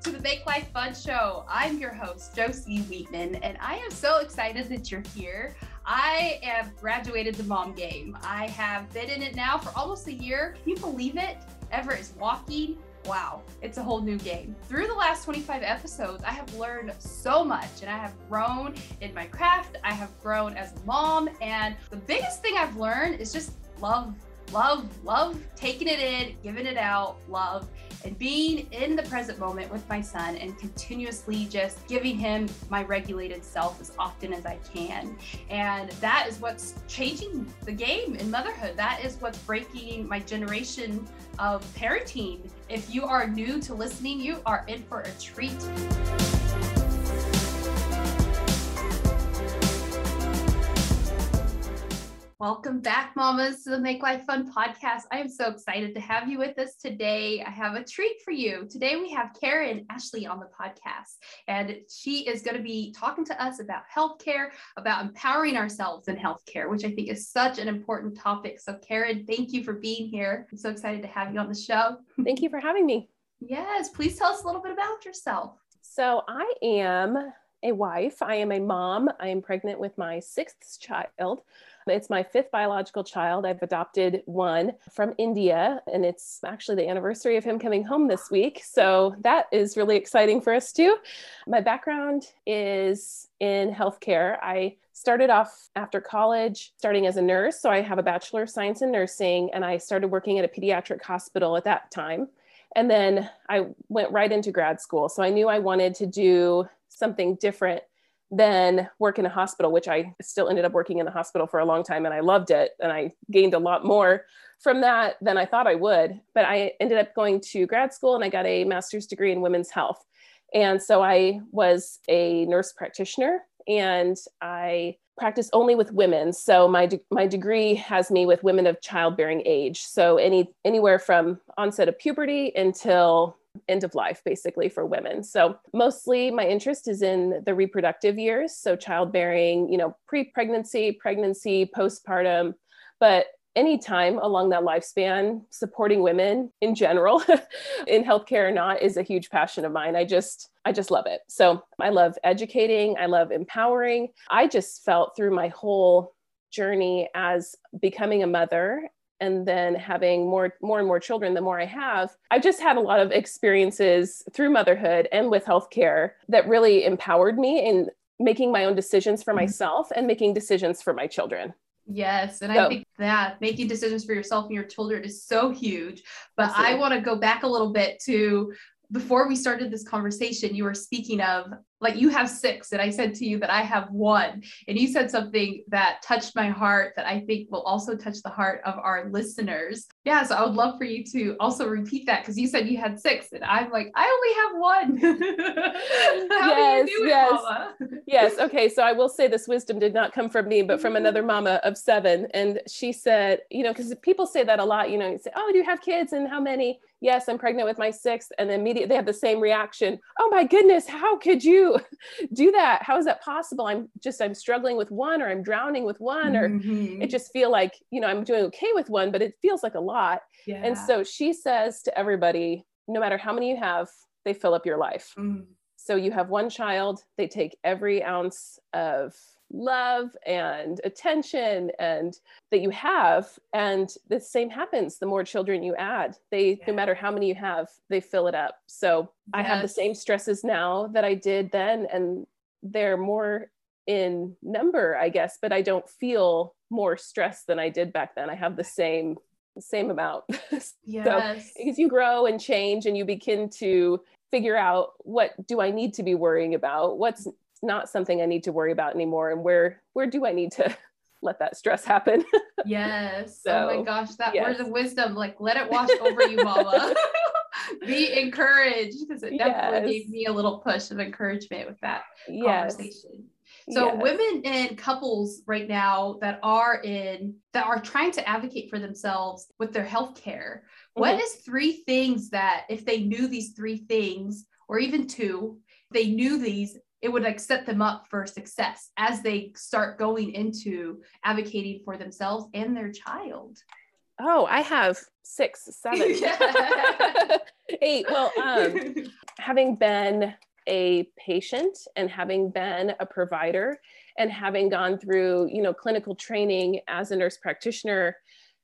to the Make Life Fun Show. I'm your host, Josie Wheatman, and I am so excited that you're here. I have graduated the mom game. I have been in it now for almost a year. Can you believe it? Everett is walking. Wow, it's a whole new game. Through the last 25 episodes, I have learned so much and I have grown in my craft. I have grown as a mom. And the biggest thing I've learned is just love love, love taking it in, giving it out, love, and being in the present moment with my son and continuously just giving him my regulated self as often as I can. And that is what's changing the game in motherhood. That is what's breaking my generation of parenting. If you are new to listening, you are in for a treat. Welcome back, mamas, to the Make Life Fun podcast. I am so excited to have you with us today. I have a treat for you. Today, we have Karin Ashley on the podcast, and she is going to be talking to us about healthcare, about empowering ourselves in healthcare, which I think is such an important topic. So, Karin, thank you for being here. I'm so excited to have you on the show. Thank you for having me. yes, please tell us a little bit about yourself. So, I am a wife, I am a mom, I am pregnant with my sixth child. It's my fifth biological child. I've adopted one from India, and it's actually the anniversary of him coming home this week. So that is really exciting for us too. My background is in healthcare. I started off after college starting as a nurse. So I have a Bachelor of Science in Nursing, and I started working at a pediatric hospital at that time. And then I went right into grad school. So I knew I wanted to do something different than work in a hospital, which I still ended up working in the hospital for a long time and I loved it. And I gained a lot more from that than I thought I would. But I ended up going to grad school and I got a master's degree in women's health. And so I was a nurse practitioner and I practice only with women. So my de- my degree has me with women of childbearing age. So any anywhere from onset of puberty until end of life basically for women. So mostly my interest is in the reproductive years, so childbearing, you know, pre-pregnancy, pregnancy, postpartum, but anytime along that lifespan supporting women in general in healthcare or not is a huge passion of mine. I just i just love it. So i love educating i love empowering. I just felt through my whole journey as becoming a mother and then having more more and more children the more i have i've just had a lot of experiences through motherhood and with healthcare that really empowered me in making my own decisions for mm-hmm. myself and making decisions for my children Yes. And so, I think that making decisions for yourself and your children is so huge. But absolutely. I want to go back a little bit to before we started this conversation, you were speaking of like you have six, and I said to you that I have one. And you said something that touched my heart that I think will also touch the heart of our listeners. Yeah, so I would love for you to also repeat that because you said you had six, and I'm like, I only have one. yes, yes, yes. Okay, so I will say this wisdom did not come from me, but from mm-hmm. another mama of seven, and she said, you know, because people say that a lot. You know, you say, oh, do you have kids, and how many? Yes, I'm pregnant with my sixth. And then immediately they have the same reaction. Oh my goodness, how could you do that? How is that possible? I'm just, I'm struggling with one or I'm drowning with one, or mm-hmm. it just feel like, you know, I'm doing okay with one, but it feels like a lot. Yeah. And so she says to everybody, no matter how many you have, they fill up your life. Mm. So you have one child, they take every ounce of love and attention and that you have and the same happens the more children you add they yeah. no matter how many you have they fill it up so yes. i have the same stresses now that i did then and they're more in number i guess but i don't feel more stress than i did back then i have the same same amount yes. so because you grow and change and you begin to figure out what do i need to be worrying about what's not something I need to worry about anymore. And where where do I need to let that stress happen? yes. so, oh my gosh, that yes. words of wisdom, like let it wash over you, mama. Be encouraged because it definitely yes. gave me a little push of encouragement with that yes. conversation. So yes. women and couples right now that are in that are trying to advocate for themselves with their health care, mm-hmm. what is three things that if they knew these three things or even two, they knew these, it would like set them up for success as they start going into advocating for themselves and their child Oh, I have six, seven, eight. Well, um, having been a patient and having been a provider and having gone through, you know, clinical training as a nurse practitioner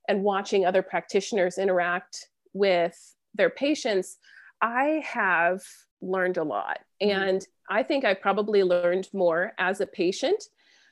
and watching other practitioners interact with their patients, I have learned a lot. Mm-hmm. And I think I probably learned more as a patient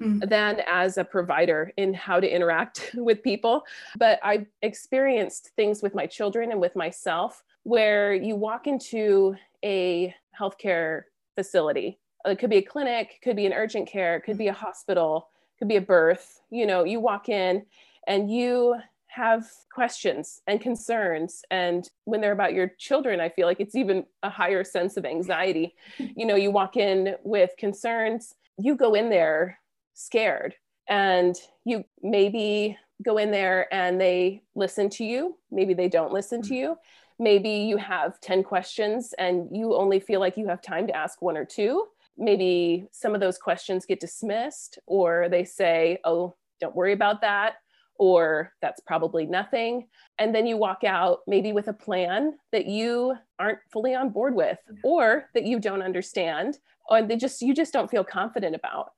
mm-hmm. than as a provider in how to interact with people. But I experienced things with my children and with myself where you walk into a healthcare facility. It could be a clinic, could be an urgent care, could be a hospital, could be a birth. You know, you walk in and you have questions and concerns. And when they're about your children i feel like it's even a higher sense of anxiety. You know you walk in with concerns you go in there scared and you maybe go in there and they listen to you. Maybe they don't listen to mm-hmm. you. Maybe you have 10 questions and you only feel like you have time to ask one or two. Maybe some of those questions get dismissed or they say oh don't worry about that or that's probably nothing and then you walk out maybe with a plan that you aren't fully on board with or that you don't understand or they just you just don't feel confident about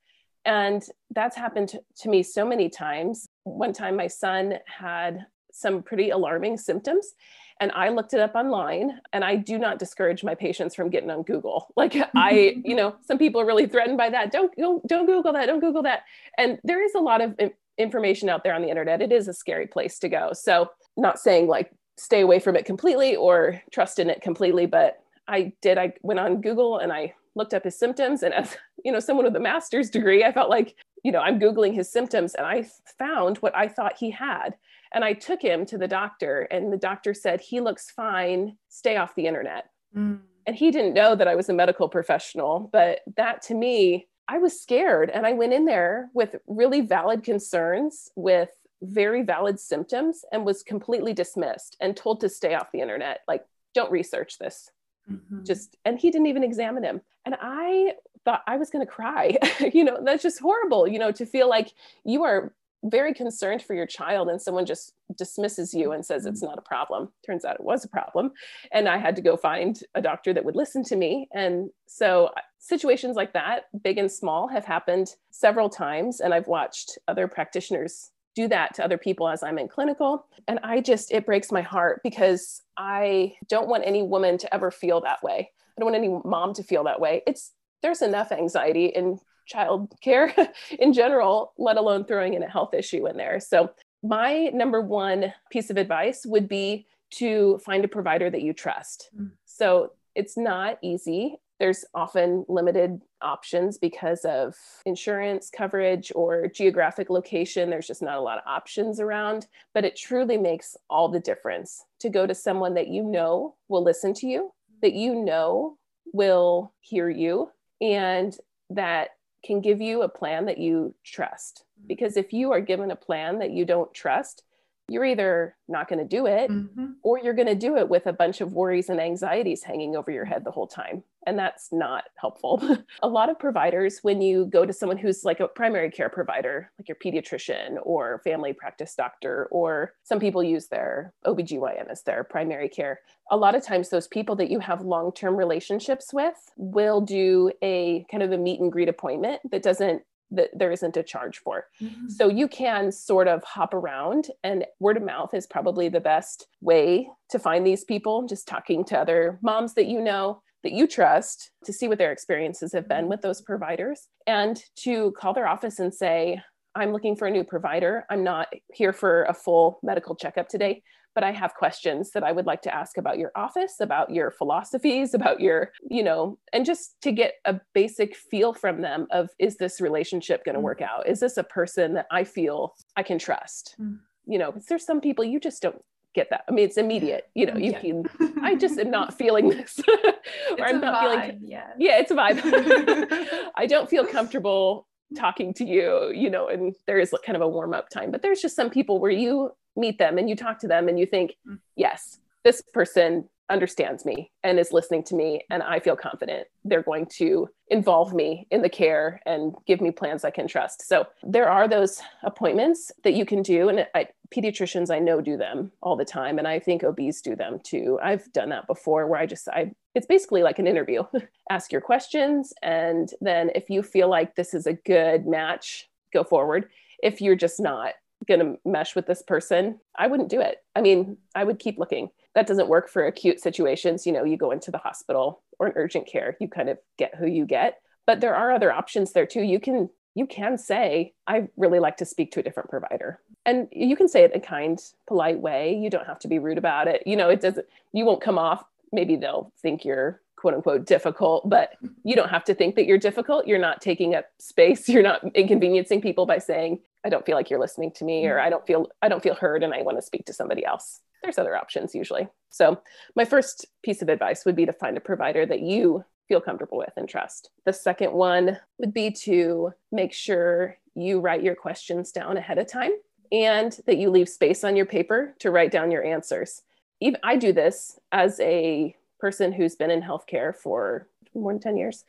and that's happened to, to me so many times. One time, my son had some pretty alarming symptoms and I looked it up online and I do not discourage my patients from getting on Google. Like I, you know, some people are really threatened by that. Don't don't don't Google that. Don't Google that. And there is a lot of information out there on the internet. It is a scary place to go. So, not saying like stay away from it completely or trust in it completely, but I did I went on Google and I looked up his symptoms and as you know someone with a master's degree i felt like you know i'm googling his symptoms and i found what i thought he had and i took him to the doctor and the doctor said he looks fine stay off the internet mm. and he didn't know that i was a medical professional but that to me i was scared and i went in there with really valid concerns with very valid symptoms and was completely dismissed and told to stay off the internet. Like don't research this. Mm-hmm. just and he didn't even examine him. And i thought i was going to cry. You know that's just horrible you know to feel like you are very concerned for your child and someone just dismisses you and says it's mm-hmm. not a problem turns out it was a problem and i had to go find a doctor that would listen to me and so uh, situations like that big and small have happened several times and i've watched other practitioners do that to other people as I'm in clinical. And I just, it breaks my heart because I don't want any woman to ever feel that way. I don't want any mom to feel that way. It's, there's enough anxiety in child care in general, let alone throwing in a health issue in there. So, my number one piece of advice would be to find a provider that you trust. Mm. So, it's not easy there's often limited options because of insurance coverage or geographic location. There's just not a lot of options around, but it truly makes all the difference to go to someone that you know will listen to you, that you know will hear you, and that can give you a plan that you trust. Mm-hmm. Because if you are given a plan that you don't trust, you're either not going to do it mm-hmm. or you're going to do it with a bunch of worries and anxieties hanging over your head the whole time. And that's not helpful. a lot of providers, when you go to someone who's like a primary care provider, like your pediatrician or family practice doctor, or some people use their OBGYN as their primary care, a lot of times those people that you have long term relationships with will do a kind of a meet and greet appointment that doesn't that there isn't a charge for. Mm-hmm. So you can sort of hop around, and word of mouth is probably the best way to find these people. Just talking to other moms that you know that you trust to see what their experiences have been with those providers and to call their office and say, I'm looking for a new provider. I'm not here for a full medical checkup today but I have questions that I would like to ask about your office, about your philosophies, about your, you know, and just to get a basic feel from them of is this relationship going to mm. work out? Is this a person that I feel I can trust? Mm. You know, because there's some people you just don't get that. I mean, it's immediate. You know, you yeah. can. I just am not feeling this, or I'm not vibe, feeling. Yeah, yeah, it's a vibe. I don't feel comfortable talking to you. You know, and there is kind of a warm up time, but there's just some people where you meet them and you talk to them and you think, mm. yes, this person understands me and is listening to me and i feel confident. They're going to involve me in the care and give me plans i can trust. So there are those appointments that you can do and I, pediatricians i know do them all the time and i think obs do them too. I've done that before where i just i it's basically like an interview. Ask your questions and then if you feel like this is a good match go forward. If you're just not going to mesh with this person, I wouldn't do it. I mean, I would keep looking. That doesn't work for acute situations. You know, you go into the hospital or an urgent care, you kind of get who you get. But there are other options there too. You can you can say, I really like to speak to a different provider. And you can say it in a kind, polite way. You don't have to be rude about it. You know, it doesn't you won't come off maybe they'll think you're quote unquote difficult, but you don't have to think that you're difficult. You're not taking up space. You're not inconveniencing people by saying, I don't feel like you're listening to me or mm. I don't feel I don't feel heard and I want to speak to somebody else. There's other options usually. So my first piece of advice would be to find a provider that you feel comfortable with and trust. The second one would be to make sure you write your questions down ahead of time and that you leave space on your paper to write down your answers. Even I do this as a person who's been in healthcare for more than 10 years,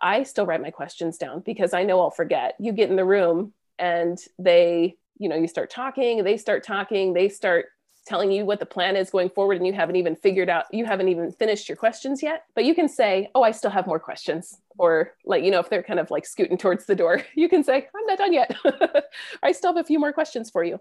I still write my questions down because I know I'll forget. You get in the room and they, you know, you start talking, they start talking, they start telling you what the plan is going forward and you haven't even figured out you haven't even finished your questions yet but you can say oh i still have more questions or like you know if they're kind of like scooting towards the door. You can say i'm not done yet. I still have a few more questions for you.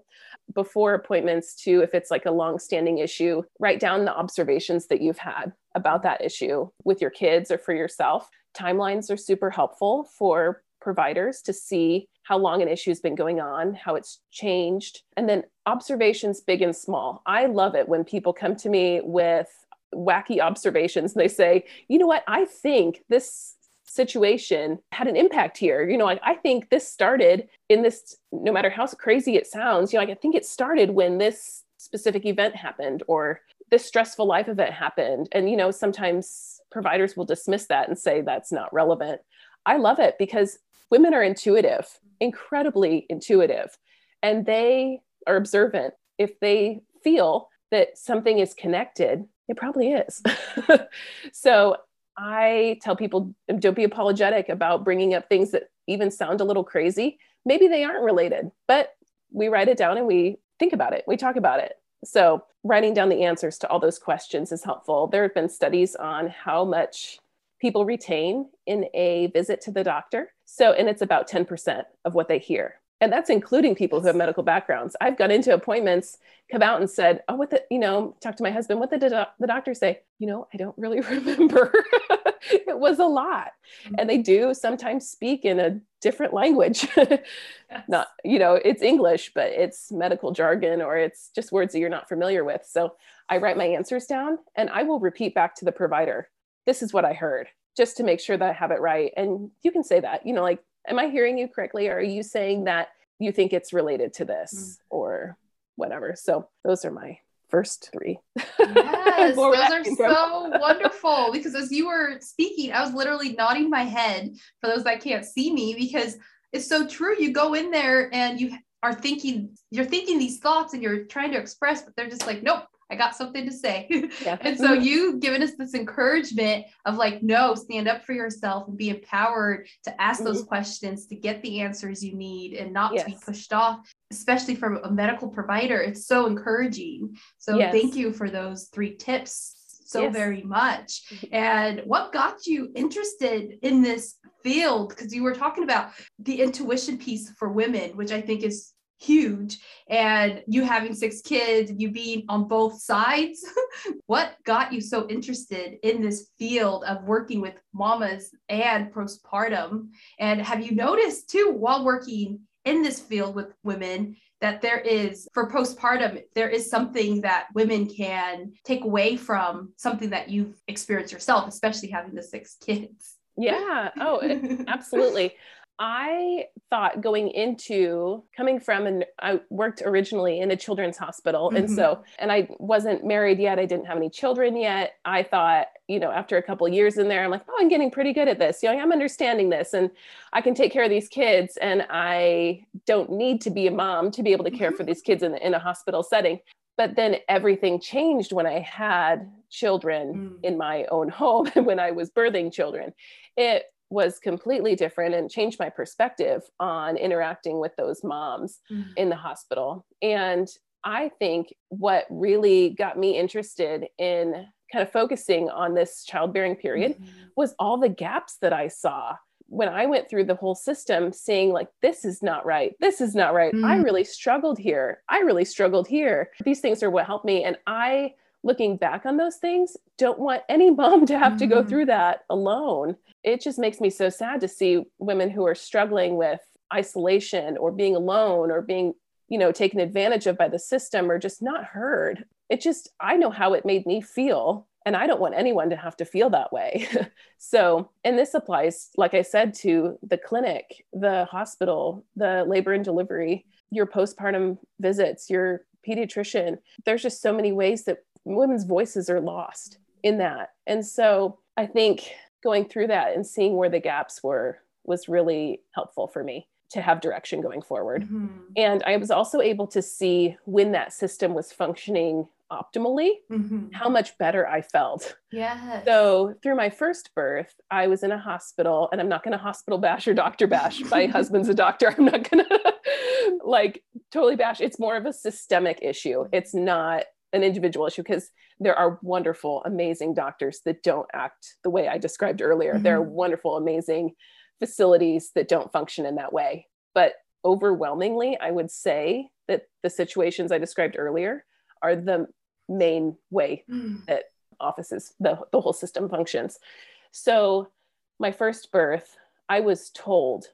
Before appointments too if it's like a long standing issue write down the observations that you've had about that issue with your kids or for yourself. Timelines are super helpful for providers to see how long an issue has been going on, how it's changed, and then observations big and small. I love it when people come to me with wacky observations. And they say, you know what, I think this situation had an impact here. You know, like I think this started in this, no matter how crazy it sounds, you know, like I think it started when this specific event happened or this stressful life event happened. And, you know, sometimes providers will dismiss that and say that's not relevant. I love it because women are intuitive, incredibly intuitive, and they are observant. If they feel that something is connected, it probably is. so I tell people don't be apologetic about bringing up things that even sound a little crazy. Maybe they aren't related, but we write it down and we think about it, we talk about it. So, writing down the answers to all those questions is helpful. There have been studies on how much people retain in a visit to the doctor. So, and it's about 10% of what they hear. And that's including people who have medical backgrounds. I've gone into appointments, come out and said, Oh, what the, you know, talk to my husband. What did the, the doctor say? You know, I don't really remember. it was a lot. Mm-hmm. And they do sometimes speak in a different language. yes. Not, you know, it's English, but it's medical jargon or it's just words that you're not familiar with. So I write my answers down and I will repeat back to the provider this is what I heard, just to make sure that I have it right. And you can say that, you know, like, am I hearing you correctly? Or are you saying that you think it's related to this mm. or whatever? So those are my first three. Yes, those are so wonderful because as you were speaking, I was literally nodding my head for those that can't see me because it's so true. You go in there and you are thinking, you're thinking these thoughts and you're trying to express, but they're just like, nope, I got something to say. Yeah. and so you given us this encouragement of like, no, stand up for yourself and be empowered to ask those mm-hmm. questions, to get the answers you need and not yes. to be pushed off, especially from a medical provider. It's so encouraging. So yes. thank you for those three tips so yes. very much. Mm-hmm. And what got you interested in this field? Because you were talking about the intuition piece for women, which I think is huge. And you having six kids you being on both sides what got you so interested in this field of working with mamas and postpartum? And have you noticed too while working in this field with women that there is for postpartum there is something that women can take away from something that you've experienced yourself especially having the six kids? Yeah. Oh absolutely I thought going into coming from and I worked originally in a children's hospital. Mm-hmm. And so, and I wasn't married yet. I didn't have any children yet. I thought, you know, after a couple years in there, I'm like, oh, I'm getting pretty good at this. You know, I'm understanding this and I can take care of these kids. And I don't need to be a mom to be able to care for these kids in, in a hospital setting. But then everything changed when I had children mm. in my own home when I was birthing children. It was completely different and changed my perspective on interacting with those moms mm. in the hospital. And I think what really got me interested in kind of focusing on this childbearing period mm-hmm. was all the gaps that I saw when I went through the whole system, seeing like, this is not right. This is not right. Mm. I really struggled here. I really struggled here. These things are what helped me. And I, looking back on those things, don't want any mom to have mm. to go mm. through that alone. It just makes me so sad to see women who are struggling with isolation or being alone or being, you know, taken advantage of by the system or just not heard. It just, I know how it made me feel and I don't want anyone to have to feel that way. so, and this applies, like I said, to the clinic, the hospital, the labor and delivery, your postpartum visits, your pediatrician. There's just so many ways that women's voices are lost in that. And so I think going through that and seeing where the gaps were was really helpful for me to have direction going forward. Mm-hmm. And I was also able to see when that system was functioning optimally mm-hmm. how much better I felt. Yeah. So through my first birth, I was in a hospital, and I'm not going to hospital bash or doctor bash. My husband's a doctor. I'm not going to like totally bash. It's more of a systemic issue. It's not an individual issue because there are wonderful, amazing doctors that don't act the way I described earlier. Mm-hmm. There are mm-hmm. wonderful, amazing facilities that don't function in that way. But overwhelmingly, I would say that the situations I described earlier are the main way mm. that offices the, the whole system functions so my first birth i was told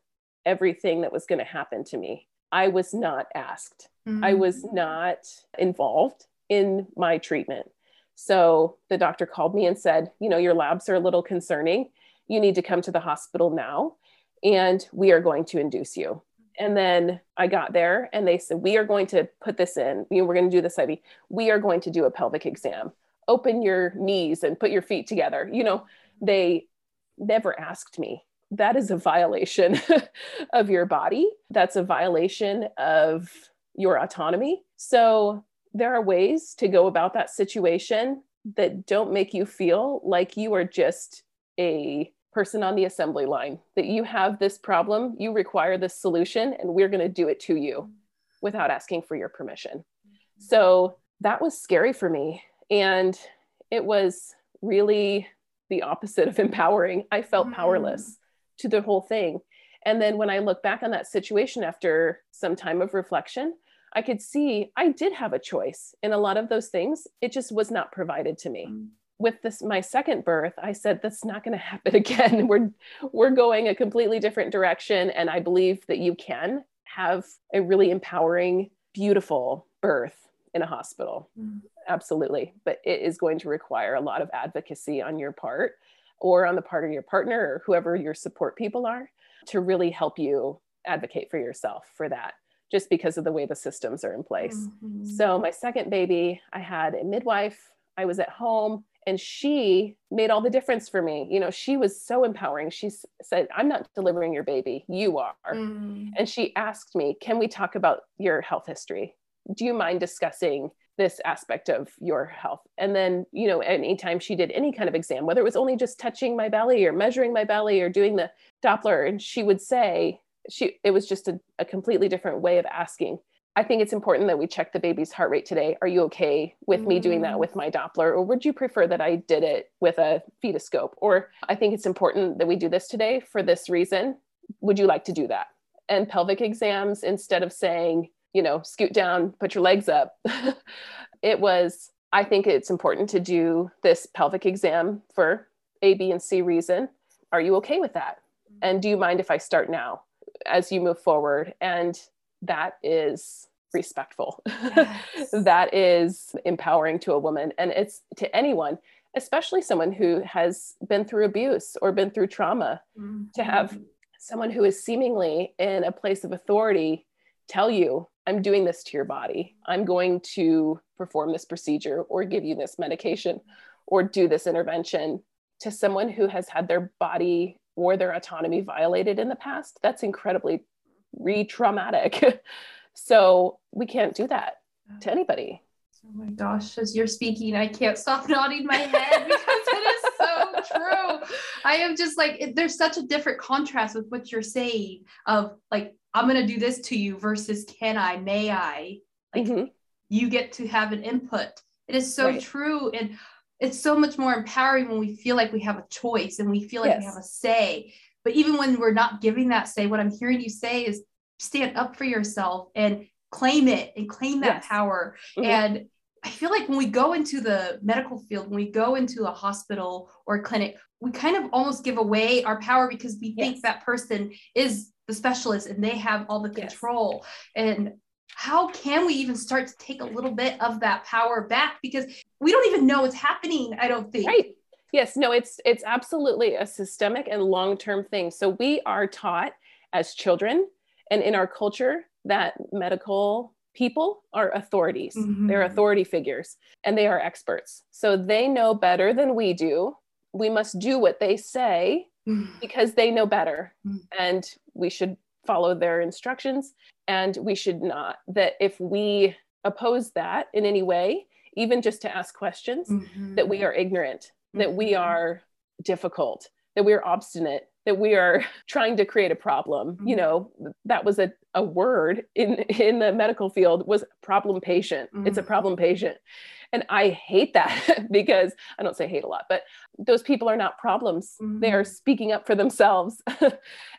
everything that was going to happen to me i was not asked mm. i was not involved in my treatment so the doctor called me and said you know your labs are a little concerning you need to come to the hospital now and we are going to induce you and then I got there and they said, We are going to put this in. We're going to do this IV. We are going to do a pelvic exam. Open your knees and put your feet together. You know, they never asked me. That is a violation of your body. That's a violation of your autonomy. So there are ways to go about that situation that don't make you feel like you are just a person on the assembly line that you have this problem, you require this solution, and we're going to do it to you without asking for your permission. So that was scary for me. And it was really the opposite of empowering. I felt mm-hmm. powerless to the whole thing. And then when I look back on that situation after some time of reflection, I could see I did have a choice in a lot of those things. It just was not provided to me. Mm-hmm with this my second birth i said that's not going to happen again we're we're going a completely different direction and i believe that you can have a really empowering beautiful birth in a hospital mm. absolutely but it is going to require a lot of advocacy on your part or on the part of your partner or whoever your support people are to really help you advocate for yourself for that just because of the way the systems are in place. Mm-hmm. so my second baby i had a midwife i was at home and she made all the difference for me. You know she was so empowering. She said i'm not delivering your baby. You are. Mm. and she asked me can we talk about your health history? Do you mind discussing this aspect of your health? And then you know anytime she did any kind of exam whether it was only just touching my belly or measuring my belly or doing the doppler and she would say she it was just a, a completely different way of asking I think it's important that we check the baby's heart rate today. Are you okay with mm. me doing that mm. with my Doppler? Or would you prefer that I did it with a fetoscope? Or I think it's important that we do this today for this reason. Would you like to do that? And pelvic exams, instead of saying, you know, scoot down, put your legs up, it was, I think it's important to do this pelvic exam for A, B, and C reason. Are you okay with that? And do you mind if I start now as you move forward? And that is respectful. Yes. that is empowering to a woman. And it's to anyone, especially someone who has been through abuse or been through trauma, mm-hmm. to have someone who is seemingly in a place of authority tell you, I'm doing this to your body. I'm going to perform this procedure or give you this medication or do this intervention to someone who has had their body or their autonomy violated in the past. That's incredibly re traumatic. so we can't do that to anybody. Oh my gosh, as you're speaking, I can't stop nodding my head because it is so true. I am just like, there's such a different contrast with what you're saying of like, I'm going to do this to you versus can I, may I? Like, mm-hmm. you get to have an input. It is so right. true. And it's so much more empowering when we feel like we have a choice and we feel like yes. we have a say. But even when we're not giving that say, what I'm hearing you say is stand up for yourself and claim it and claim that yes. power. Mm-hmm. And I feel like when we go into the medical field, when we go into a hospital or a clinic, we kind of almost give away our power because we yes. think that person is the specialist and they have all the control. And how can we even start to take a little bit of that power back? Because we don't even know what's happening, I don't think. Right. Yes, no, it's it's absolutely a systemic and long-term thing. So we are taught as children and in our culture that medical people are authorities. Mm-hmm. They're authority figures and they are experts. So they know better than we do. We must do what they say mm. because they know better mm. and we should follow their instructions and we should not. That if we oppose that in any way, even just to ask questions, mm-hmm. that we are ignorant, mm-hmm. that we mm-hmm. are difficult, that we are obstinate, that we are trying to create a problem mm-hmm. you know that was a, a word in in the medical field was problem patient mm-hmm. it's a mm-hmm. problem patient and i hate that because i don't say hate a lot but those people are not problems mm-hmm. they are mm-hmm. speaking up for themselves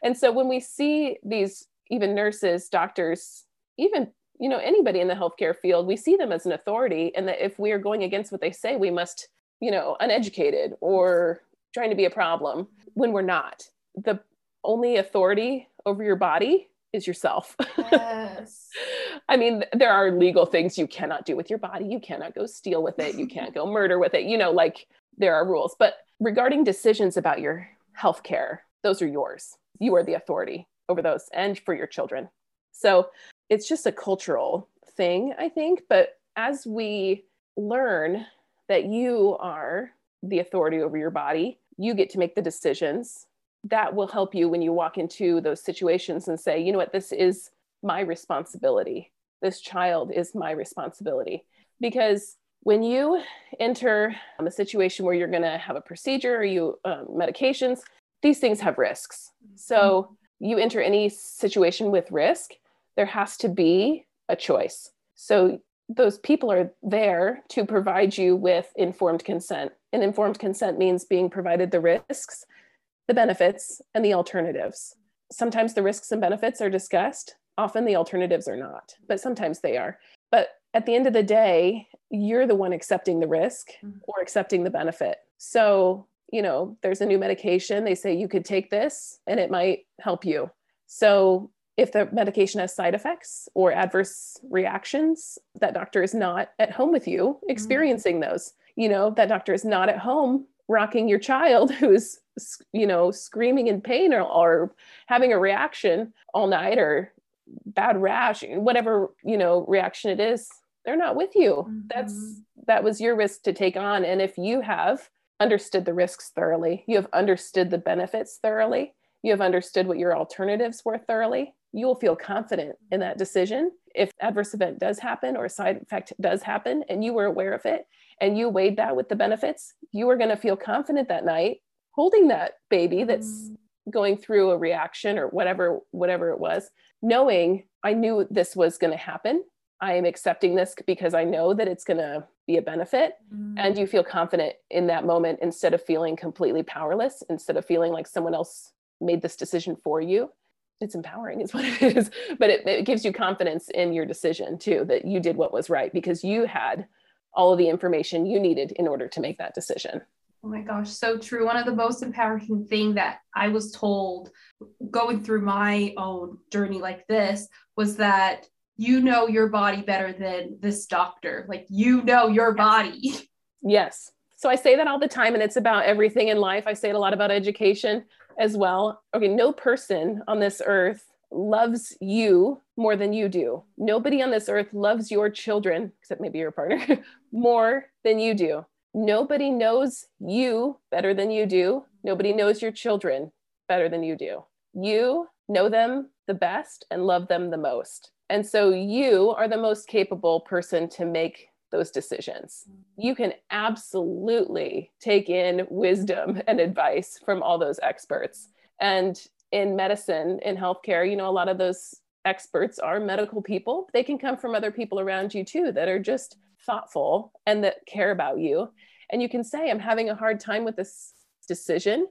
and so when we see these even nurses doctors even you know anybody in the healthcare field we see them as an authority and that if we are going against what they say we must you know uneducated or trying to be a problem when we're not the only authority over your body is yourself. Yes. I mean, there are legal things you cannot do with your body. You cannot go steal with it. You can't go murder with it. You know, like there are rules. But regarding decisions about your health care, those are yours. You are the authority over those and for your children. So it's just a cultural thing, I think. But as we learn that you are the authority over your body, you get to make the decisions that will help you when you walk into those situations and say, you know what, this is my responsibility. This child is my responsibility. Because when you enter a situation where you're going to have a procedure or you um, medications, these things have risks. So you enter any situation with risk, there has to be a choice. So those people are there to provide you with informed consent. And informed consent means being provided the risks the benefits and the alternatives. Sometimes the risks and benefits are discussed, often the alternatives are not, but sometimes they are. But at the end of the day, you're the one accepting the risk mm-hmm. or accepting the benefit. So, you know, there's a new medication, they say you could take this and it might help you. So, if the medication has side effects or adverse reactions, that doctor is not at home with you mm-hmm. experiencing those. You know, that doctor is not at home rocking your child who's you know screaming in pain or, or having a reaction all night or bad rash whatever you know reaction it is they're not with you. Mm-hmm. that's that was your risk to take on. And if you have understood the risks thoroughly you have understood the benefits thoroughly you have understood what your alternatives were thoroughly you will feel confident in that decision if adverse event does happen or side effect does happen and you were aware of it and you weighed that with the benefits, you are going to feel confident that night holding that baby that's mm. going through a reaction or whatever whatever it was, knowing I knew this was going to happen. I am accepting this because I know that it's going to be a benefit. Mm. And you feel confident in that moment instead of feeling completely powerless, instead of feeling like someone else made this decision for you. It's empowering, is what it is. But it, it gives you confidence in your decision too, that you did what was right because you had all of the information you needed in order to make that decision. Oh my gosh, so true. One of the most empowering thing that I was told going through my own journey like this was that you know your body better than this doctor. Like you know your body. Yes. So I say that all the time and it's about everything in life. I say it a lot about education as well. Okay, no person on this earth loves you more than you do. Nobody on this earth loves your children, except maybe your partner, more than you do. Nobody knows you better than you do. Nobody knows your children better than you do. You know them the best and love them the most. And so you are the most capable person to make those decisions. Mm-hmm. You can absolutely take in wisdom and advice from all those experts. And in medicine, in healthcare, you know, a lot of those experts are medical people. They can come from other people around you too that are just thoughtful and that care about you. And you can say, I'm having a hard time with this decision.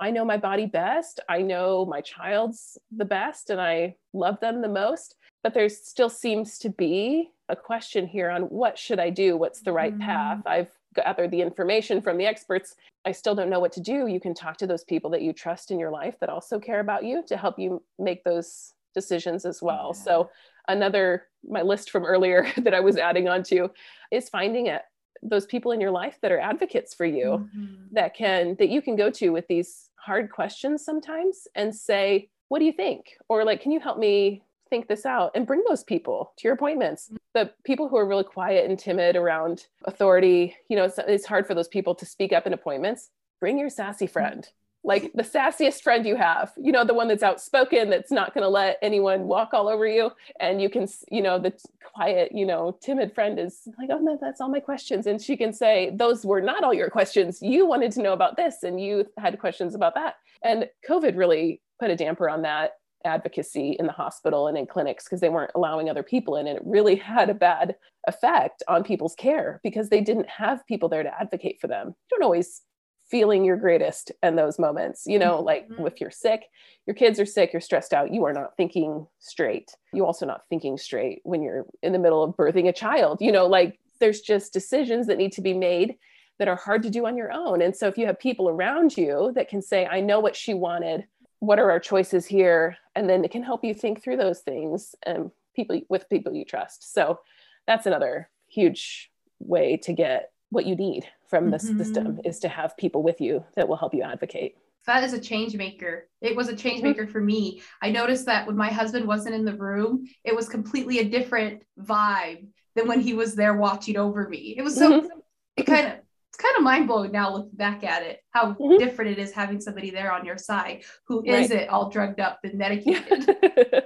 I know my body best. I know my child's the best and I love them the most. But there still seems to be a question here on what should I do? What's the right mm-hmm. path? I've gathered the information from the experts. I still don't know what to do. You can talk to those people that you trust in your life that also care about you to help you make those decisions as well. Yeah. So another my list from earlier that I was adding on to is finding it those people in your life that are advocates for you mm-hmm. that can that you can go to with these hard questions sometimes and say what do you think or like can you help me think this out and bring those people to your appointments. Mm-hmm. the people who are really quiet and timid around authority you know it's, it's hard for those people to speak up in appointments. Bring your sassy friend like the sassiest friend you have you know the one that's outspoken that's not going to let anyone walk all over you. And you can you know the quiet you know timid friend is like oh no that's all my questions. And she can say those were not all your questions. You wanted to know about this and you had questions about that. And covid really put a damper on that advocacy in the hospital and in clinics because they weren't allowing other people in and it really had a bad effect on people's care because they didn't have people there to advocate for them. You don't always feeling your greatest in those moments you know like mm-hmm. if you're sick your kids are sick you're stressed out you are not thinking straight. You also not thinking straight when you're in the middle of birthing a child you know like there's just decisions that need to be made that are hard to do on your own. And so if you have people around you that can say i know what she wanted what are our choices here and then it can help you think through those things and people with people you trust so that's another huge way to get what you need from the mm-hmm. system is to have people with you that will help you advocate that is a change maker. It was a change maker mm-hmm. for me. I noticed that when my husband wasn't in the room, it was completely a different vibe than when he was there watching over me. It was so mm-hmm. it kind of kind of mind blowing now looking back at it, how mm-hmm. different it is having somebody there on your side who right. not all drugged up and medicated.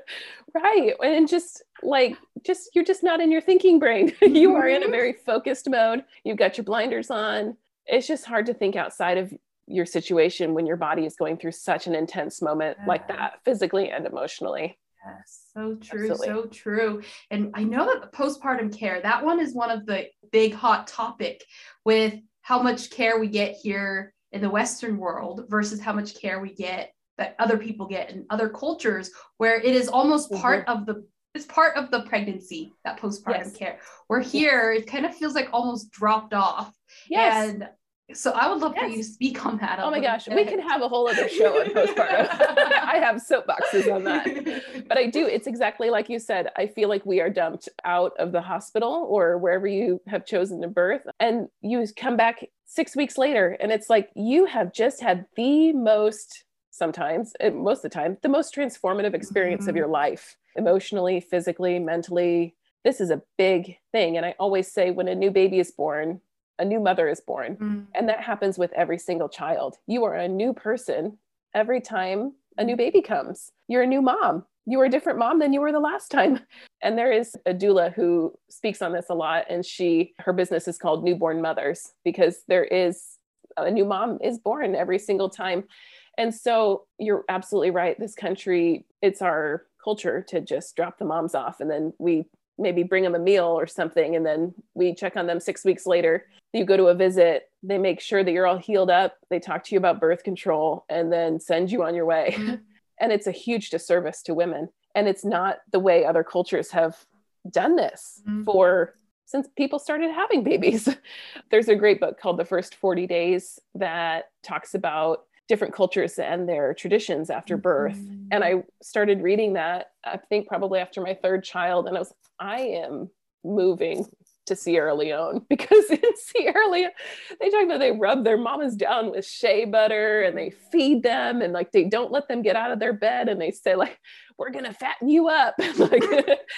right. And just like just you're just not in your thinking brain. you are in a mm-hmm. very focused mode. You've got your blinders on. It's just hard to think outside of your situation when your body is going through such an intense moment yeah. like that, physically and emotionally. Yes, so true, Absolutely. so true. And I know that the postpartum care, that one is one of the big hot topic with how much care we get here in the Western world versus how much care we get that other people get in other cultures where it is almost mm-hmm. part of the it's part of the pregnancy that postpartum yes. care where here it kind of feels like almost dropped off yes. and so I would love yes. for you to speak on that. Oh my gosh, bit. we can have a whole other show on postpartum. I have soapboxes on that. But I do, it's exactly like you said. I feel like we are dumped out of the hospital or wherever you have chosen to birth. And you come back six weeks later, and it's like you have just had the most, sometimes, most of the time, the most transformative experience mm-hmm. of your life emotionally, physically, mentally. This is a big thing. And I always say when a new baby is born, a new mother is born. Mm. And that happens with every single child. You are a new person every time a new baby comes. You're a new mom. You are a different mom than you were the last time. And there is a doula who speaks on this a lot. And she, her business is called Newborn Mothers because there is a new mom is born every single time. And so you're absolutely right. This country, it's our culture to just drop the moms off and then we maybe bring them a meal or something and then we check on them six weeks later you go to a visit they make sure that you're all healed up they talk to you about birth control and then send you on your way mm-hmm. and it's a huge disservice to women and it's not the way other cultures have done this mm-hmm. for since people started having babies there's a great book called the first 40 days that talks about different cultures and their traditions after birth. Mm-hmm. And I started reading that, I think probably after my third child. And I was, I am moving to Sierra Leone because in Sierra Leone, they talk about they rub their mamas down with shea butter and they feed them and like they don't let them get out of their bed and they say like we're gonna fatten you up like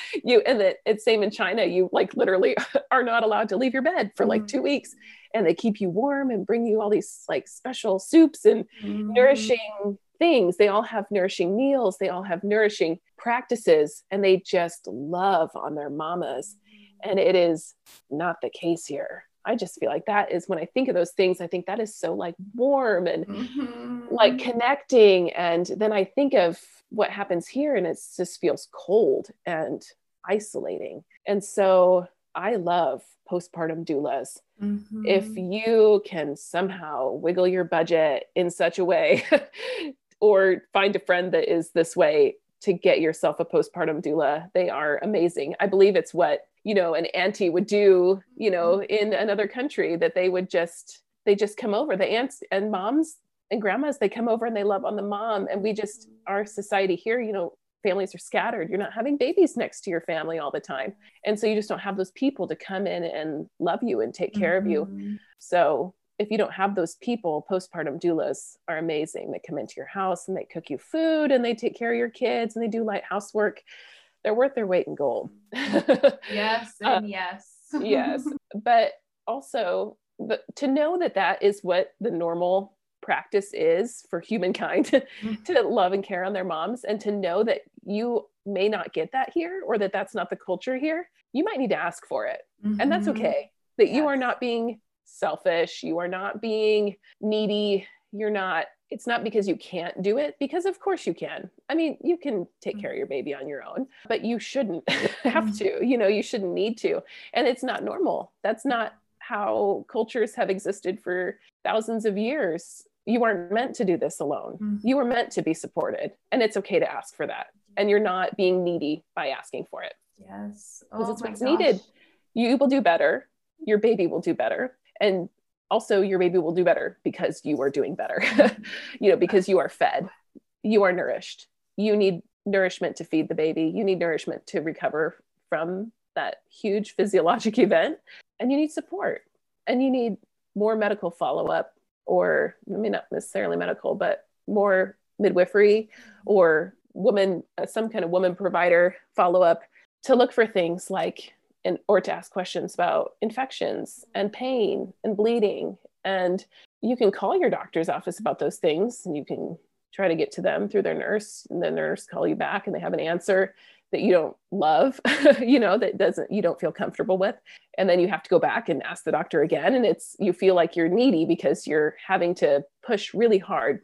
you and that it's same in China you like literally are not allowed to leave your bed for like two weeks and they keep you warm and bring you all these like special soups and mm-hmm. nourishing things. They all have nourishing meals, they all have nourishing practices, and they just love on their mamas. And it is not the case here. I just feel like that is when I think of those things, I think that is so like warm and mm-hmm. like connecting. And then I think of what happens here and it just feels cold and isolating. And so I love postpartum doulas. Mm-hmm. If you can somehow wiggle your budget in such a way or find a friend that is this way to get yourself a postpartum doula, they are amazing. I believe it's what, you know, an auntie would do, you know, mm-hmm. in another country that they would just they just come over. The aunts and moms and grandmas, they come over and they love on the mom. And we just our society here, you know, families are scattered. You're not having babies next to your family all the time. And so you just don't have those people to come in and love you and take care mm-hmm. of you. Mm-hmm. So if you don't have those people, postpartum doulas are amazing. They come into your house and they cook you food and they take care of your kids and they do light housework. They're worth their weight in gold. yes, and uh, yes. yes. But also, the, to know that that is what the normal practice is for humankind mm-hmm. to love and care on their moms and to know that you may not get that here or that that's not the culture here you might need to ask for it mm-hmm. and that's mm-hmm. okay that yes. you are not being selfish you are not being needy you're not it's not because you can't do it because of course you can i mean you can take care of your baby on your own but you shouldn't have mm-hmm. to you know you shouldn't need to and it's not normal that's not how cultures have existed for thousands of years you aren't meant to do this alone. Mm-hmm. You were meant to be supported, and it's okay to ask for that. And you're not being needy by asking for it. Yes, because oh it's what's gosh. needed. You will do better. Your baby will do better, and also your baby will do better because you are doing better. You know, because you are fed, you are nourished. You need nourishment to feed the baby. You need nourishment to recover from that huge physiologic event, and you need support, and you need more medical follow up or I mean not necessarily medical, but more midwifery or woman, uh, some kind of woman provider follow up to look for things like and or to ask questions about infections and pain and bleeding. And you can call your doctor's office about those things and you can try to get to them through their nurse and the nurse call you back and they have an answer that you don't love you know that doesn't you don't feel comfortable with. And then you have to go back and ask the doctor again and it's you feel like you're needy because you're having to push really hard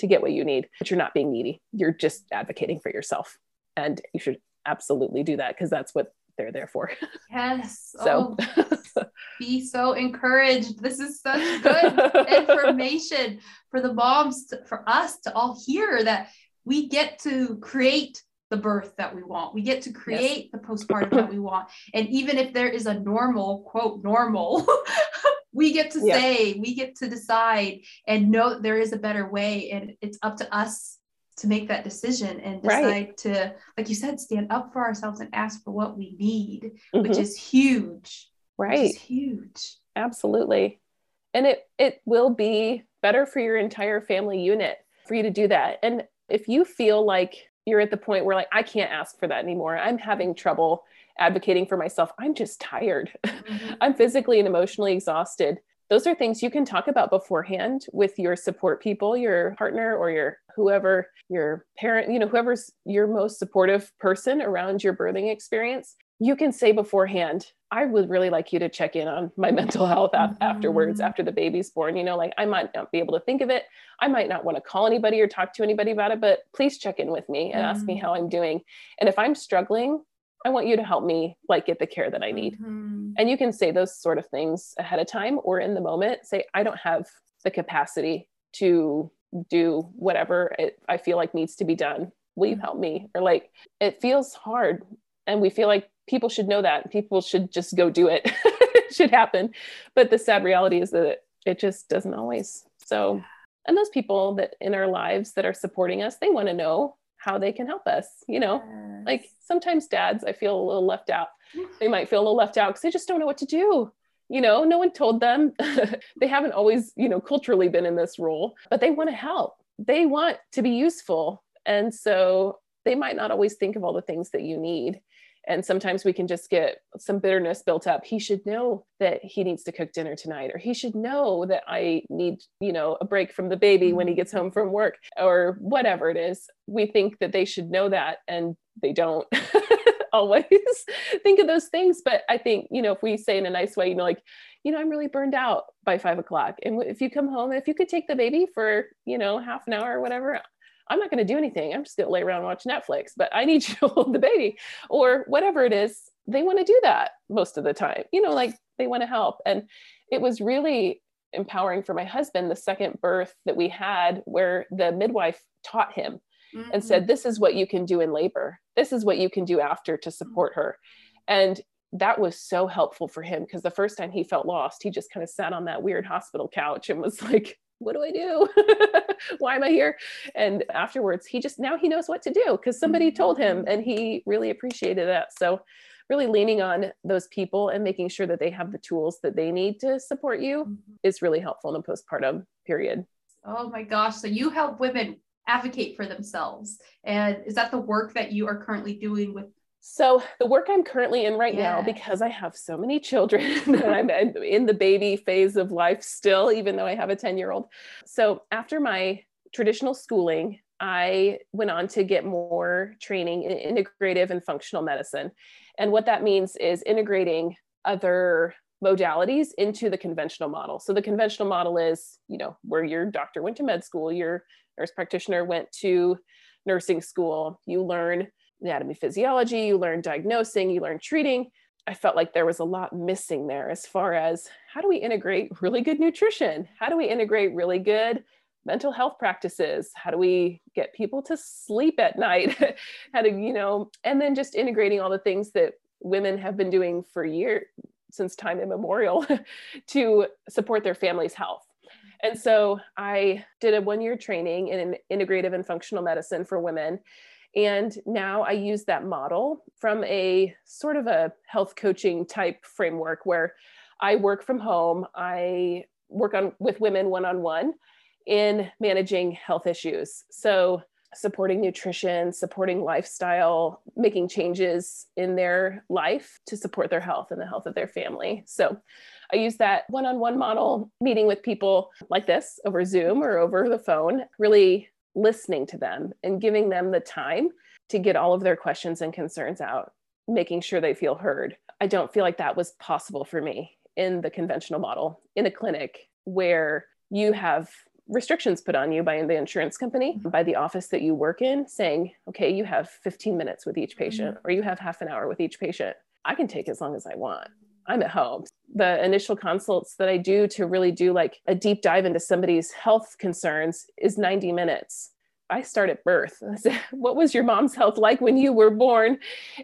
to get what you need. But you're not being needy. You're just advocating for yourself. And you should absolutely do that because that's what they're there for yes so oh, be so encouraged this is such good information for the moms to, for us to all hear that we get to create the birth that we want. We get to create yes. the postpartum that we want. And even if there is a normal, quote, normal, we get to yeah. say, we get to decide and know that there is a better way. And it's up to us to make that decision and decide right. to, like you said, stand up for ourselves and ask for what we need, mm-hmm. which is huge. Right. It's huge. Absolutely. And it it will be better for your entire family unit for you to do that. And if you feel like you're at the point where like I can't ask for that anymore. I'm having trouble advocating for myself. I'm just tired. Mm-hmm. I'm physically and emotionally exhausted. Those are things you can talk about beforehand with your support people, your partner or your whoever, your parent, you know, whoever's your most supportive person around your birthing experience. You can say beforehand, I would really like you to check in on my mental health mm-hmm. afterwards, after the baby's born. You know, like I might not be able to think of it. I might not want to call anybody or talk to anybody about it, but please check in with me and mm-hmm. ask me mm-hmm. how I'm doing. And if I'm struggling, I want you to help me like get the care that I need. Mm-hmm. And you can say those sort of things ahead of time or in the moment. Say, I don't have the capacity to do whatever it, I feel like needs to be done. Will you mm-hmm. help me? Or like, it feels hard. And we feel like people should know that people should just go do it it should happen but the sad reality is that it just doesn't always so and those people that in our lives that are supporting us they want to know how they can help us you know? Yes. like sometimes dads i feel a little left out. They might feel a little left out because they just don't know what to do you know? No one told them. They haven't always you know culturally been in this role but they want to help. They want to be useful and so they might not always think of all the things that you need and sometimes we can just get some bitterness built up he should know that he needs to cook dinner tonight or he should know that i need you know a break from the baby when he mm-hmm. gets home from work or whatever it is we think that they should know that and they don't always think of those things. But I think, you know, if we say in a nice way, you know, like, you know, I'm really burned out by five o'clock. And if you come home, if you could take the baby for, you know, half an hour or whatever, I'm not going to do anything. I'm just going to lay around and watch Netflix, but I need you to hold the baby or whatever it is. They want to do that most of the time, you know, like they want to help. And it was really empowering for my husband the second birth that we had, where the midwife taught him mm-hmm. and said, This is what you can do in labor. This is what you can do after to support her. And that was so helpful for him because the first time he felt lost, he just kind of sat on that weird hospital couch and was like, what do I do? Why am I here? And afterwards, he just now he knows what to do because somebody told him mm-hmm. and he really appreciated that. So, really leaning on those people and making sure that they have the tools that they need to support you mm-hmm. is really helpful in a postpartum period. Oh my gosh. So, you help women advocate for themselves. And is that the work that you are currently doing with so the work I'm currently in right yeah. now, because I have so many children and I'm in the baby phase of life still, even though I have a 10 year old. So after my traditional schooling, I went on to get more training in integrative and functional medicine. And what that means is integrating other modalities into the conventional model. So the conventional model is, you know, where your doctor went to med school, your nurse practitioner went to nursing school, you learn anatomy physiology, you learn diagnosing, you learn treating. I felt like there was a lot missing there as far as how do we integrate really good nutrition? How do we integrate really good mental health practices? How do we get people to sleep at night? how to, you know, and then just integrating all the things that women have been doing for years since time immemorial to support their family's health. And so I did a one year training in integrative and functional medicine for women. And now I use that model from a sort of a health coaching type framework where I work from home. I work on with women one on one in managing health issues. So supporting nutrition, supporting lifestyle, making changes in their life to support their health and the health of their family. So I use that one on one model, meeting with people like this over Zoom or over the phone, really listening to them and giving them the time to get all of their questions and concerns out, making sure they feel heard. I don't feel like that was possible for me in the conventional model in a clinic where you have restrictions put on you by the insurance company, mm-hmm. by the office that you work in, saying, okay, you have 15 minutes with each patient mm-hmm. or you have half an hour with each patient. I can take as long as I want. I'm at home. The initial consults that I do to really do like a deep dive into somebody's health concerns is 90 minutes. I start at birth. What was your mom's health like when you were born?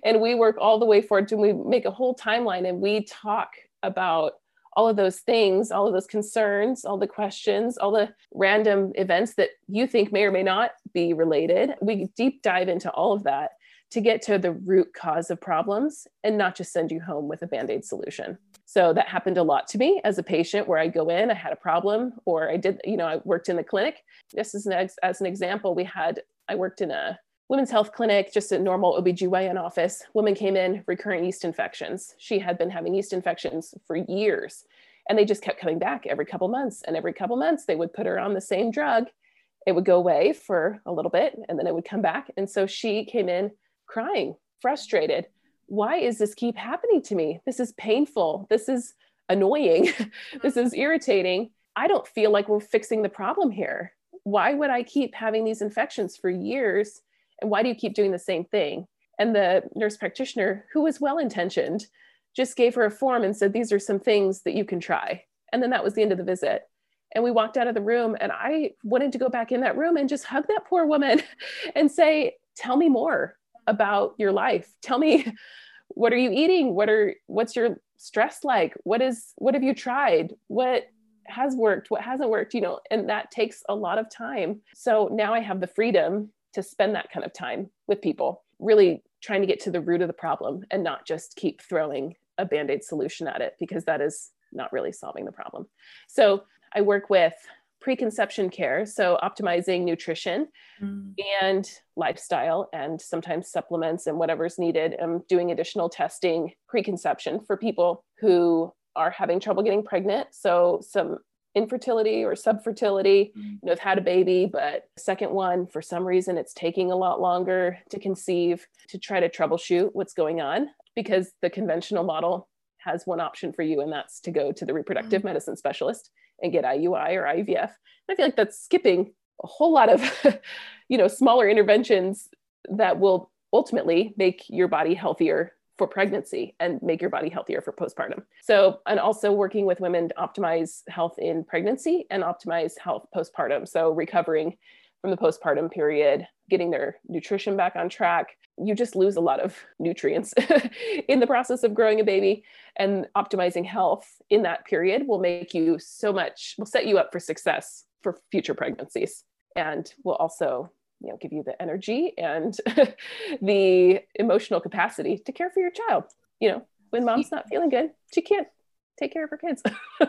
And we work all the way forward to we make a whole timeline and we talk about all of those things, all of those concerns, all the questions, all the random events that you think may or may not be related. We deep dive into all of that to get to the root cause of problems and not just send you home with a band aid solution. So that happened a lot to me as a patient where I go in, I had a problem, or I did, you know, I worked in the clinic. Just as an, as an example, we had, I worked in a women's health clinic, just a normal OBGYN office. Woman came in, recurrent yeast infections. She had been having yeast infections for years and they just kept coming back every couple months. And every couple months, they would put her on the same drug. It would go away for a little bit and then it would come back. And so she came in crying, frustrated. Why is this keep happening to me? This is painful. This is annoying. this is mm-hmm. irritating. I don't feel like we're fixing the problem here. Why would I keep having these infections for years? And why do you keep doing the same thing? And the nurse practitioner, who was well intentioned, just gave her a form and said, These are some things that you can try. And then that was the end of the visit. And we walked out of the room, and I wanted to go back in that room and just hug that poor woman and say, Tell me more about your life. Tell me what are you eating? What are what's your stress like? What is what have you tried? What has worked? What hasn't worked? You know, and that takes a lot of time. So now I have the freedom to spend that kind of time with people, really trying to get to the root of the problem and not just keep throwing a band-aid solution at it because that is not really solving the problem. So I work with preconception care, so optimizing nutrition mm. and lifestyle, and sometimes supplements and whatever's needed. I'm doing additional testing preconception for people who are having trouble getting pregnant. So, some infertility or subfertility, Mm-hmm. you know, have had a baby, but second one, for some reason, it's taking a lot longer to conceive to try to troubleshoot what's going on because the conventional model has one option for you, and that's to go to the reproductive mm-hmm. medicine specialist and get IUI or IVF. I feel like that's skipping a whole lot of, you know, smaller interventions that will ultimately make your body healthier for pregnancy and make your body healthier for postpartum. So, and also working with women to optimize health in pregnancy and optimize health postpartum. So, recovering from the postpartum period, getting their nutrition back on track. You just lose a lot of nutrients in the process of growing a baby, and optimizing health in that period will make you so much, will set you up for success for future pregnancies and will also you know give you the energy and the emotional capacity to care for your child you know when mom's not feeling good she can't take care of her kids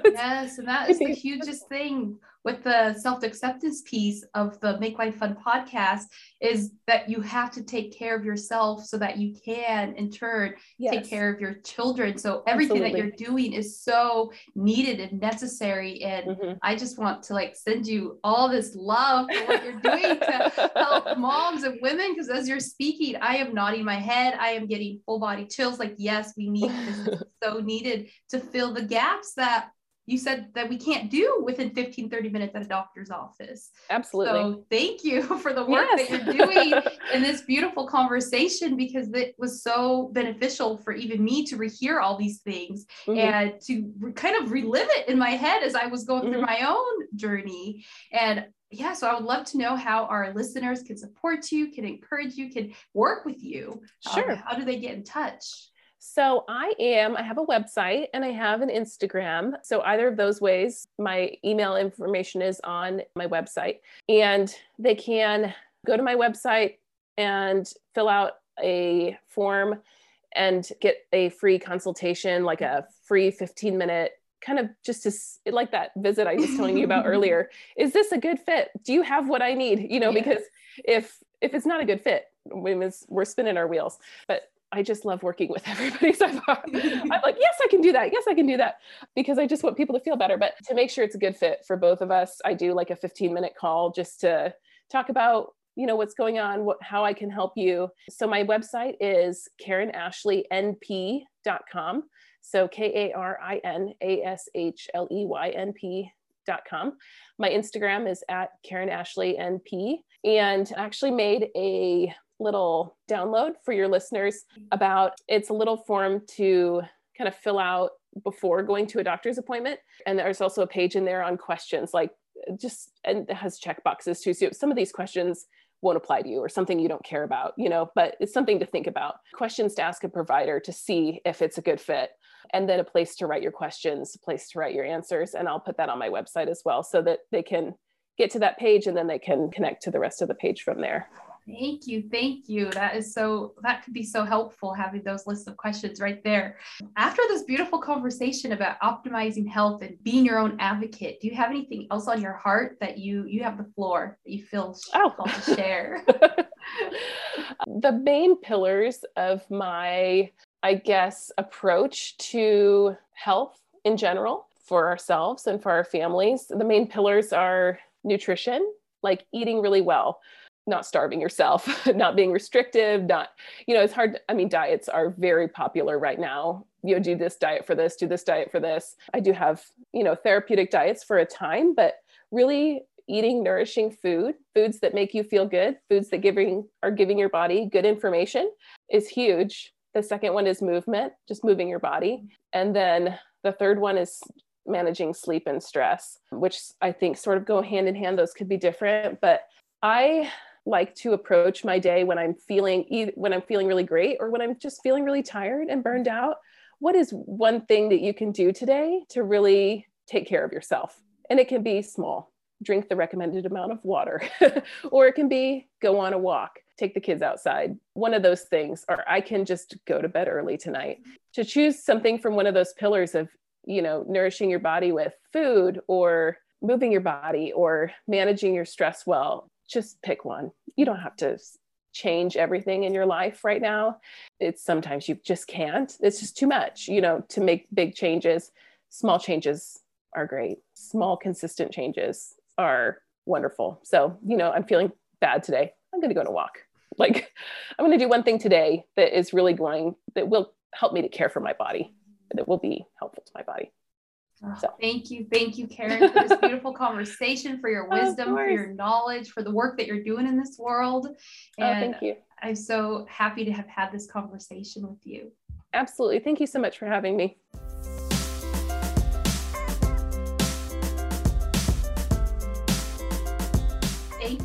yes and that is the hugest thing with the self-acceptance piece of the make life fun podcast is that you have to take care of yourself so that you can in turn yes. take care of your children so everything Absolutely. that you're doing is so needed and necessary and mm-hmm. i just want to like send you all this love for what you're doing to help moms and women because as you're speaking i am nodding my head i am getting full body chills like yes we need this so needed to fill the gaps that you said that we can't do within 15 30 minutes at a doctor's office absolutely so thank you for the work yes. that you're doing in this beautiful conversation because it was so beneficial for even me to rehear all these things mm-hmm. and to re- kind of relive it in my head as i was going mm-hmm. through my own journey and yeah, so I would love to know how our listeners can support you, can encourage you, can work with you. Sure. Um, how do they get in touch? So I am, I have a website and I have an Instagram. So either of those ways, my email information is on my website. And they can go to my website and fill out a form and get a free consultation, like a free 15 minute kind of just to like that visit I was telling you about earlier. Is this a good fit? Do you have what I need? You know, because if if it's not a good fit, we're spinning our wheels. But I just love working with everybody. So I'm like, yes, I can do that. Yes, I can do that because I just want people to feel better. But to make sure it's a good fit for both of us, I do like a 15 minute call just to talk about you know what's going on what how i can help you so my website is karinashleynp.com so k-a-r-i-n-a-s-h-l-e-y-n-p.com my instagram is at karinashleynp and actually made a little download for your listeners about it's a little form to kind of fill out before going to a doctor's appointment. And there's also a page in there on questions like just and it has check boxes too. So some of these questions won't apply to you or something you don't care about, you know, but it's something to think about. Questions to ask a provider to see if it's a good fit. And then a place to write your questions, a place to write your answers. And I'll put that on my website as well so that they can get to that page and then they can connect to the rest of the page from there. Thank you. Thank you. That is so, that could be so helpful having those lists of questions right there. After this beautiful conversation about optimizing health and being your own advocate, do you have anything else on your heart that you, you have the floor that you feel oh. called to share? the main pillars of my, I guess, approach to health in general for ourselves and for our families, the main pillars are nutrition, like eating really well not starving yourself, not being restrictive, not, you know, it's hard. I mean, diets are very popular right now. You know, do this diet for this, do this diet for this. I do have, you know, therapeutic diets for a time, but really eating nourishing food, foods that make you feel good, foods that giving are giving your body good information is huge. The second one is movement, just moving your body. And then the third one is managing sleep and stress, which I think sort of go hand in hand. Those could be different, but I like to approach my day when I'm feeling when I'm feeling really great or when I'm just feeling really tired and burned out. What is one thing that you can do today to really take care of yourself? And it can be small. Drink the recommended amount of water, or it can be go on a walk, take the kids outside. One of those things, or I can just go to bed early tonight. To choose something from one of those pillars of, you know, nourishing your body with food or moving your body or managing your stress well just pick one. You don't have to change everything in your life right now. It's sometimes you just can't. It's just too much, you know, to make big changes. Small changes are great. Small, consistent changes are wonderful. So, you know, I'm feeling bad today. I'm going to go on a walk. Like, I'm going to do one thing today that is really going, that will help me to care for my body, that will be helpful to my body. So. Thank you. Thank you, Karin, for this beautiful conversation, for your wisdom, for your knowledge, for the work that you're doing in this world. And oh, thank you. I'm so happy to have had this conversation with you. Absolutely. Thank you so much for having me.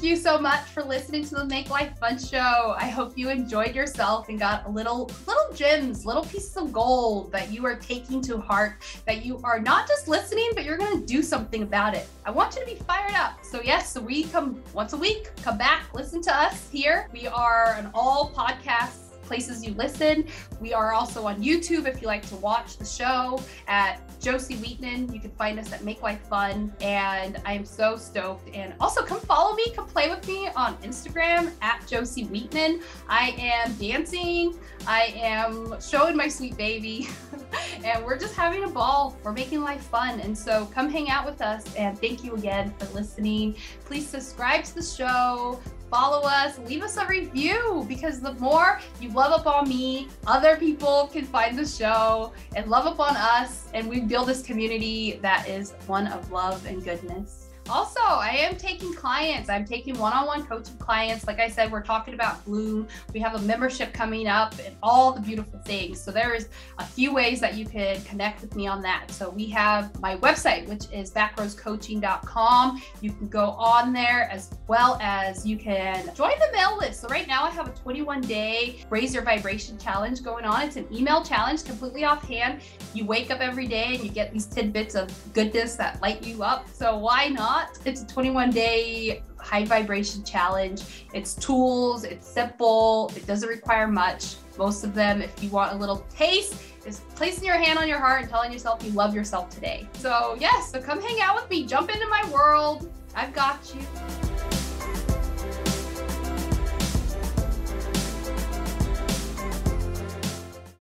You so much for listening to the Make Life Fun show. I hope you enjoyed yourself and got little little gems, little pieces of gold that you are taking to heart, that you are not just listening, but you're going to do something about it. I want you to be fired up. So yes, we come once a week, come back, listen to us here. We are an all podcast places you listen. We are also on YouTube if you like to watch the show at Josie Wheatman. You can find us at Make Life Fun. And I'm so stoked. And also come follow me, come play with me on Instagram at Josie Wheatman. I am dancing, I am showing my sweet baby, and we're just having a ball. We're making life fun. And so come hang out with us. And thank you again for listening. Please subscribe to the show follow us, leave us a review because the more you love up on me, other people can find the show and love up on us. And we build this community that is one of love and goodness. Also, I am taking clients. I'm taking one on one coaching clients. Like I said, we're talking about Bloom. We have a membership coming up and all the beautiful things. So, there is a few ways that you can connect with me on that. So, we have my website, which is backrowscoaching.com. You can go on there as well as you can join the mail list. So, right now, I have a 21 day raise your vibration challenge going on. It's an email challenge completely offhand. You wake up every day and you get these tidbits of goodness that light you up. So, why not? It's a 21 day high vibration challenge. It's tools, it's simple, it doesn't require much. Most of them, if you want a little taste, is placing your hand on your heart and telling yourself you love yourself today. So, yes, so come hang out with me, jump into my world. I've got you.